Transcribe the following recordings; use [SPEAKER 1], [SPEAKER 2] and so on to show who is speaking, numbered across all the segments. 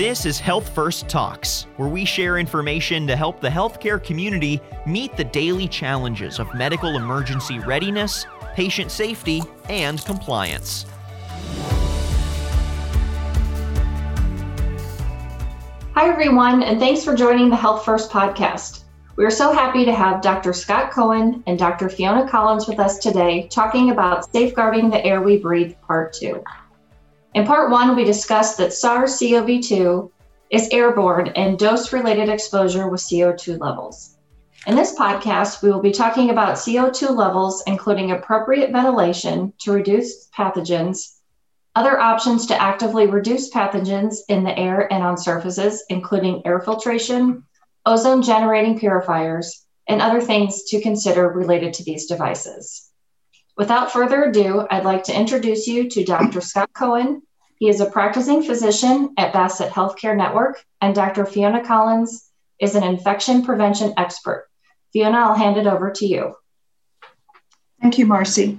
[SPEAKER 1] This is Health First Talks, where we share information to help the healthcare community meet the daily challenges of medical emergency readiness, patient safety, and compliance.
[SPEAKER 2] Hi, everyone, and thanks for joining the Health First podcast. We are so happy to have Dr. Scott Cohen and Dr. Fiona Collins with us today talking about safeguarding the air we breathe, part two. In part one, we discussed that SARS CoV 2 is airborne and dose related exposure with CO2 levels. In this podcast, we will be talking about CO2 levels, including appropriate ventilation to reduce pathogens, other options to actively reduce pathogens in the air and on surfaces, including air filtration, ozone generating purifiers, and other things to consider related to these devices. Without further ado, I'd like to introduce you to Dr. Scott Cohen. He is a practicing physician at Bassett Healthcare Network, and Dr. Fiona Collins is an infection prevention expert. Fiona, I'll hand it over to you.
[SPEAKER 3] Thank you, Marcy.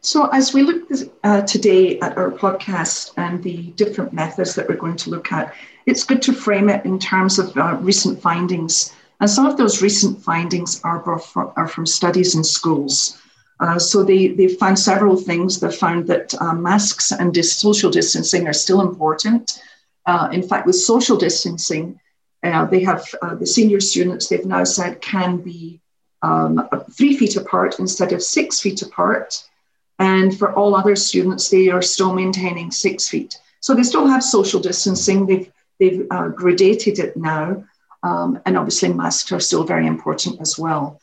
[SPEAKER 3] So, as we look uh, today at our podcast and the different methods that we're going to look at, it's good to frame it in terms of uh, recent findings. And some of those recent findings are, are from studies in schools. Uh, so they, they found several things. They found that uh, masks and dis- social distancing are still important. Uh, in fact, with social distancing, uh, they have uh, the senior students, they've now said, can be um, three feet apart instead of six feet apart. And for all other students, they are still maintaining six feet. So they still have social distancing. They've, they've gradated it now. Um, and obviously, masks are still very important as well.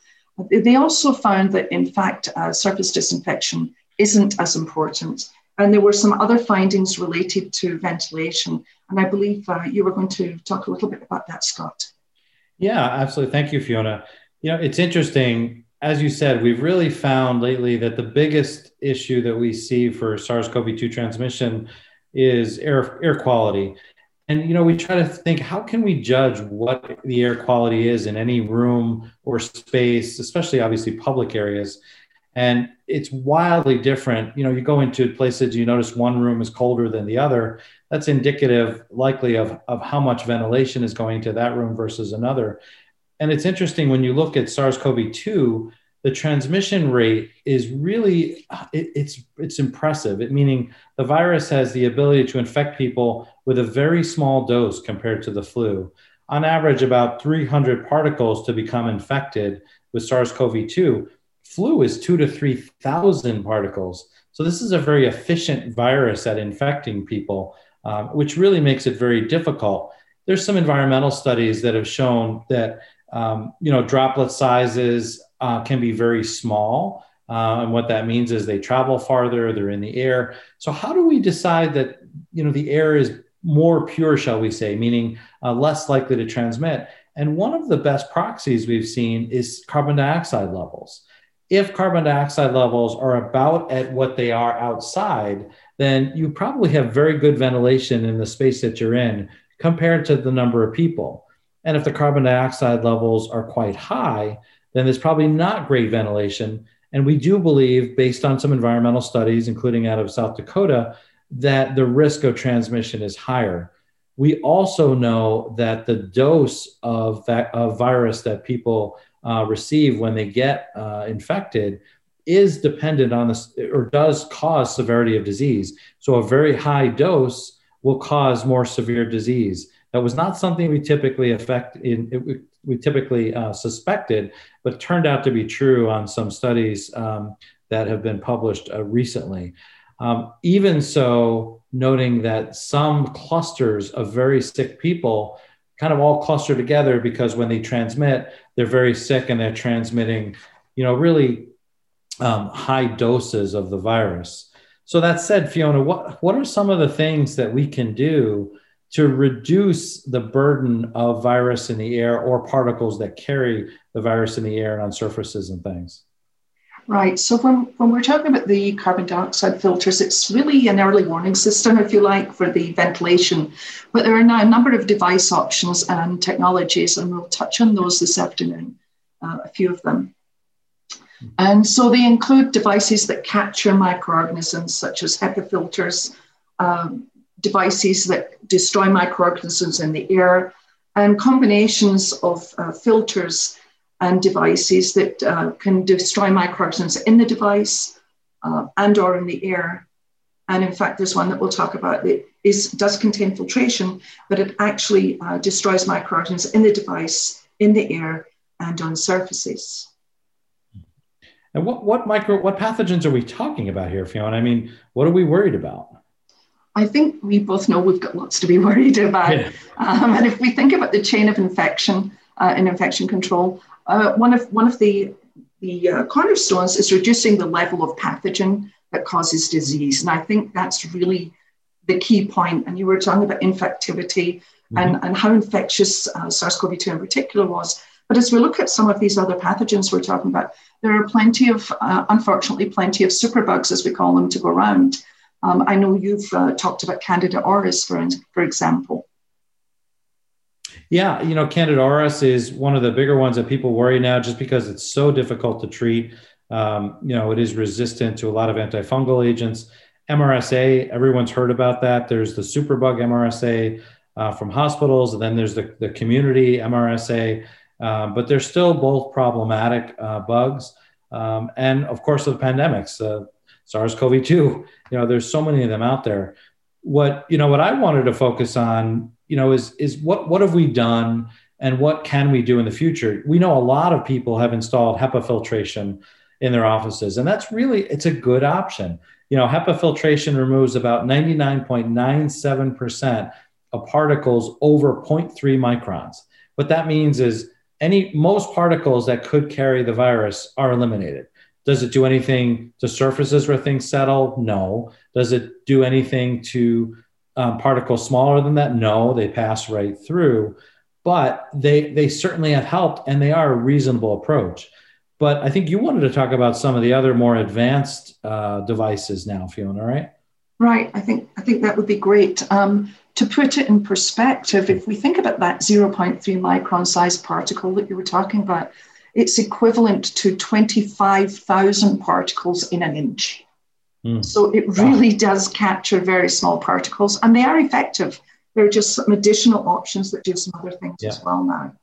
[SPEAKER 3] They also found that, in fact, uh, surface disinfection isn't as important. And there were some other findings related to ventilation. And I believe uh, you were going to talk a little bit about that, Scott.
[SPEAKER 4] Yeah, absolutely. Thank you, Fiona. You know, it's interesting. As you said, we've really found lately that the biggest issue that we see for SARS CoV 2 transmission is air, air quality and you know we try to think how can we judge what the air quality is in any room or space especially obviously public areas? And it's wildly different. You know you go into places you notice one room is colder than the other. That's indicative likely of, of how much ventilation is going to that room versus another. And it's interesting when you look at sars-cov-2 the transmission rate is really it, it's it's impressive. It meaning the virus has the ability to infect people with a very small dose compared to the flu. On average about 300 particles to become infected with sars-cov-2 flu is 2 to 3000 particles. So this is a very efficient virus at infecting people um, which really makes it very difficult. There's some environmental studies that have shown that um, you know droplet sizes uh, can be very small. Uh, and what that means is they travel farther, they're in the air. So how do we decide that you know the air is more pure, shall we say, meaning uh, less likely to transmit? And one of the best proxies we've seen is carbon dioxide levels. If carbon dioxide levels are about at what they are outside, then you probably have very good ventilation in the space that you're in compared to the number of people. And if the carbon dioxide levels are quite high, then there's probably not great ventilation. And we do believe, based on some environmental studies, including out of South Dakota, that the risk of transmission is higher. We also know that the dose of, that, of virus that people uh, receive when they get uh, infected is dependent on this or does cause severity of disease. So a very high dose will cause more severe disease. That was not something we typically affect in, we typically uh, suspected, but turned out to be true on some studies um, that have been published uh, recently. Um, even so, noting that some clusters of very sick people kind of all cluster together because when they transmit, they're very sick and they're transmitting, you know, really um, high doses of the virus. So that said, Fiona, what, what are some of the things that we can do to reduce the burden of virus in the air or particles that carry the virus in the air and on surfaces and things.
[SPEAKER 3] Right. So when, when we're talking about the carbon dioxide filters, it's really an early warning system, if you like, for the ventilation. But there are now a number of device options and technologies, and we'll touch on those this afternoon, uh, a few of them. And so they include devices that capture microorganisms, such as HEPA filters, um, devices that destroy microorganisms in the air, and combinations of uh, filters and devices that uh, can destroy microorganisms in the device uh, and or in the air. And in fact, there's one that we'll talk about that is, does contain filtration, but it actually uh, destroys microorganisms in the device, in the air, and on surfaces.
[SPEAKER 4] And what, what micro what pathogens are we talking about here, Fiona? I mean, what are we worried about?
[SPEAKER 3] I think we both know we've got lots to be worried about. Yeah. Um, and if we think about the chain of infection uh, in infection control, uh, one of one of the the uh, cornerstones is reducing the level of pathogen that causes disease, and I think that's really the key point. And you were talking about infectivity mm-hmm. and, and how infectious uh, SARS-CoV-2 in particular was. But as we look at some of these other pathogens we're talking about, there are plenty of, uh, unfortunately, plenty of superbugs, as we call them, to go around. Um, I know you've uh, talked about Candida auris, for, for example.
[SPEAKER 4] Yeah, you know, Candida auris is one of the bigger ones that people worry now just because it's so difficult to treat. Um, you know, it is resistant to a lot of antifungal agents. MRSA, everyone's heard about that. There's the superbug MRSA uh, from hospitals, and then there's the, the community MRSA. Uh, but they're still both problematic uh, bugs. Um, and of course, the pandemics, uh, SARS-CoV-2. You know, there's so many of them out there. What you know, what I wanted to focus on, you know, is is what what have we done and what can we do in the future? We know a lot of people have installed HEPA filtration in their offices, and that's really it's a good option. You know, HEPA filtration removes about 99.97% of particles over 0.3 microns. What that means is any most particles that could carry the virus are eliminated. Does it do anything to surfaces where things settle? No. Does it do anything to um, particles smaller than that? No, they pass right through. But they they certainly have helped, and they are a reasonable approach. But I think you wanted to talk about some of the other more advanced uh, devices now, Fiona, right?
[SPEAKER 3] Right. I think I think that would be great. Um, to put it in perspective, if we think about that 0.3 micron size particle that you were talking about, it's equivalent to 25,000 particles in an inch. Mm. So it really wow. does capture very small particles, and they are effective. There are just some additional options that do some other things yeah. as well now.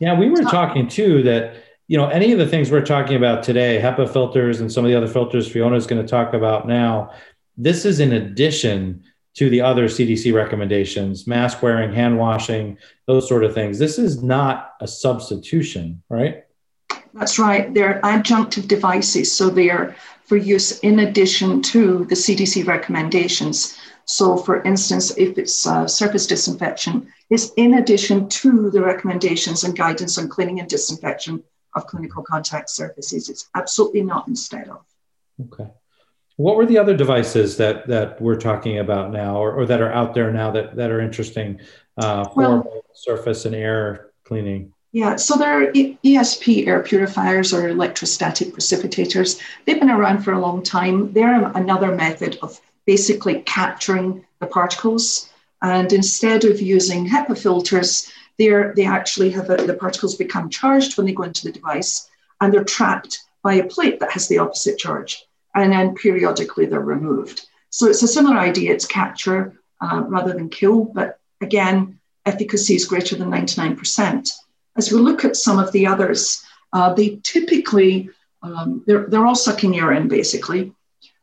[SPEAKER 4] Yeah, we were so, talking too that you know any of the things we're talking about today, HEPA filters and some of the other filters Fiona is going to talk about now. This is in addition to the other CDC recommendations, mask wearing, hand washing, those sort of things. This is not a substitution, right?
[SPEAKER 3] That's right. They're adjunctive devices. So they're for use in addition to the CDC recommendations. So, for instance, if it's uh, surface disinfection, it's in addition to the recommendations and guidance on cleaning and disinfection of clinical contact surfaces. It's absolutely not instead of.
[SPEAKER 4] Okay. What were the other devices that that we're talking about now, or, or that are out there now that that are interesting uh, for well, surface and air cleaning?
[SPEAKER 3] Yeah, so there are ESP air purifiers or electrostatic precipitators. They've been around for a long time. They're another method of basically capturing the particles. And instead of using HEPA filters, they're, they actually have a, the particles become charged when they go into the device, and they're trapped by a plate that has the opposite charge and then periodically they're removed. So it's a similar idea. It's capture uh, rather than kill, but again, efficacy is greater than 99%. As we look at some of the others, uh, they typically, um, they're, they're all sucking air in basically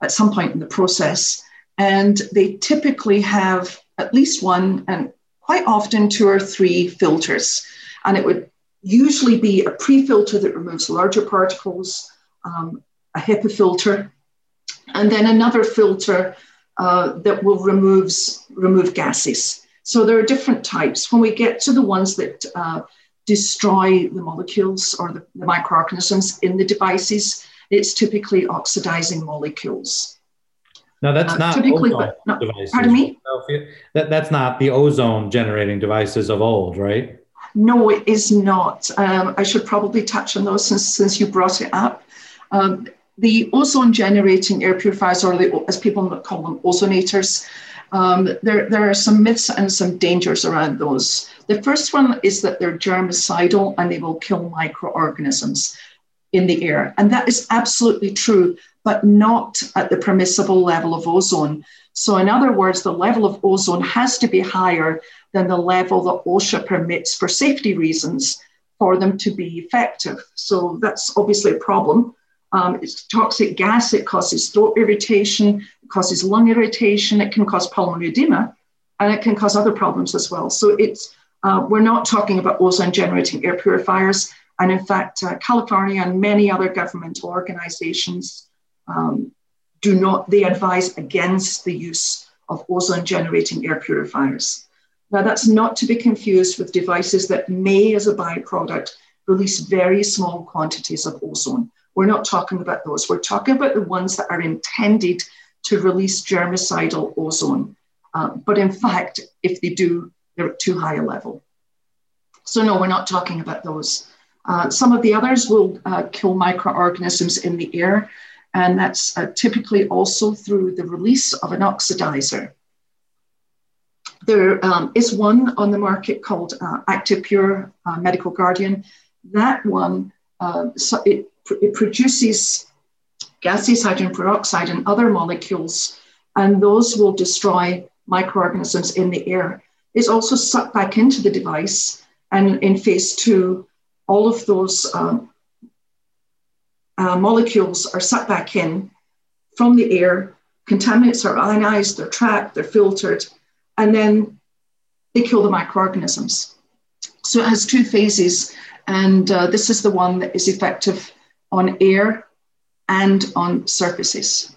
[SPEAKER 3] at some point in the process. And they typically have at least one and quite often two or three filters. And it would usually be a pre filter that removes larger particles, um, a HEPA filter and then another filter uh, that will removes, remove gases. So there are different types. When we get to the ones that uh, destroy the molecules or the, the, microorganisms in the devices, it's typically oxidizing molecules.
[SPEAKER 4] No, that's uh, not typically, but, no, devices.
[SPEAKER 3] Pardon me?
[SPEAKER 4] That, that's not the ozone generating devices of old, right?
[SPEAKER 3] No, it is not. Um, I should probably touch on those since, since you brought it up. Um, the ozone generating air purifiers, or the, as people call them, ozonators, um, there, there are some myths and some dangers around those. The first one is that they're germicidal and they will kill microorganisms in the air. And that is absolutely true. but not at the permissible level of ozone. So, in other words, the level of ozone has to be higher than the level that OSHA permits for safety reasons for them to be effective. So, that's obviously a problem. Um, it's toxic gas, it causes throat irritation, it causes lung irritation, it can cause pulmonary edema, and it can cause other problems as well. So, it's uh, we're not talking about ozone generating air purifiers. And in fact, uh, California and many other governmental organizations um, do not, they advise against the use of ozone generating air purifiers. Now, that's not to be confused with devices that may, as a byproduct, release very small quantities of ozone. We're not talking about those. We're talking about the ones that are intended to release germicidal ozone. Uh, but in fact, if they do, they're at too high a level. So, no, we're not talking about those. Uh, some of the others will uh, kill microorganisms in the air, and that's uh, typically also through the release of an oxidizer. There um, is one on the market called uh, uh, Medical Guardian. That one, uh, so it, it produces gaseous hydrogen peroxide and other molecules, and those will destroy microorganisms in the air. It's also sucked back into the device, and in phase two, all of those um, uh, molecules are sucked back in from the air. Contaminants are ionized, they're trapped, they're filtered, and then they kill the microorganisms. So it has two phases, and uh, this is the one that is effective on air and on surfaces.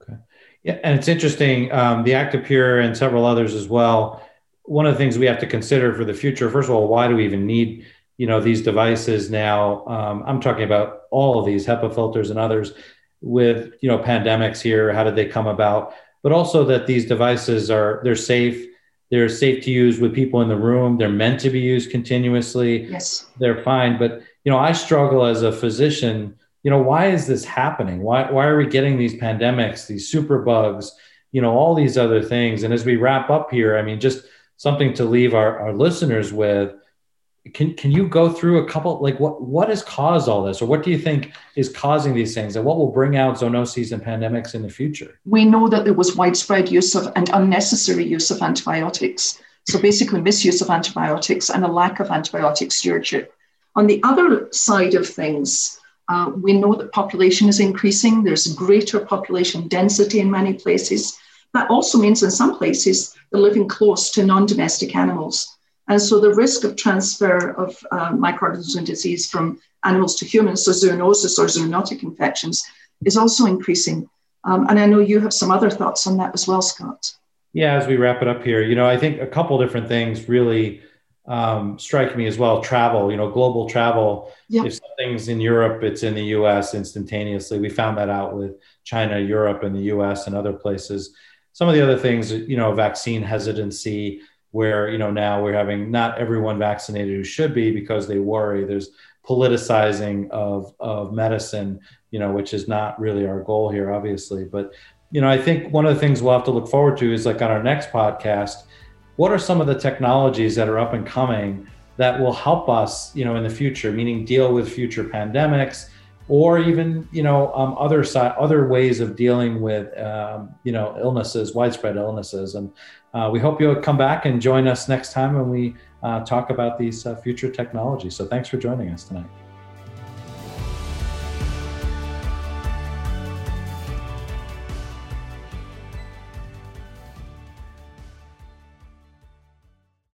[SPEAKER 4] Okay. Yeah, and it's interesting. Um, the ActivePure and several others as well. One of the things we have to consider for the future, first of all, why do we even need you know these devices now um, i'm talking about all of these hepa filters and others with you know pandemics here how did they come about but also that these devices are they're safe they're safe to use with people in the room they're meant to be used continuously
[SPEAKER 3] yes
[SPEAKER 4] they're fine but you know i struggle as a physician you know why is this happening? Why, why are we getting these pandemics these super bugs you know all these other things? And as we wrap up here i mean just something to leave our, our listeners with can can you go through a couple like what what has caused all this? Or what do you think is causing these things? And what will bring out zoonoses and pandemics in the future?
[SPEAKER 3] We know that there was widespread use of and unnecessary use of antibiotics. So basically misuse of antibiotics and a lack of antibiotic stewardship on the other side of things uh, we know that population is increasing there's greater population density in many places that also means in some places they're living close to non-domestic animals and so the risk of transfer of uh, microorganism disease from animals to humans, so zoonosis or zoonotic infections, is also increasing. Um, and I know you have some other thoughts on that as well, Scott.
[SPEAKER 4] Yeah, as we wrap it up here, you know, I think a couple different things really um, strike me as well. Travel, you know, global travel. Yep. If something's in Europe, it's in the US instantaneously. We found that out with China, Europe, and the US and other places. Some of the other things, you know, vaccine hesitancy, where you know now we're having not everyone vaccinated who should be because they worry there's politicizing of of medicine you know which is not really our goal here obviously but you know i think one of the things we'll have to look forward to is like on our next podcast what are some of the technologies that are up and coming that will help us you know in the future meaning deal with future pandemics or even you know um, other side other ways of dealing with um, you know illnesses widespread illnesses. And uh, we hope you'll come back and join us next time when we uh, talk about these uh, future technologies. So thanks for joining us tonight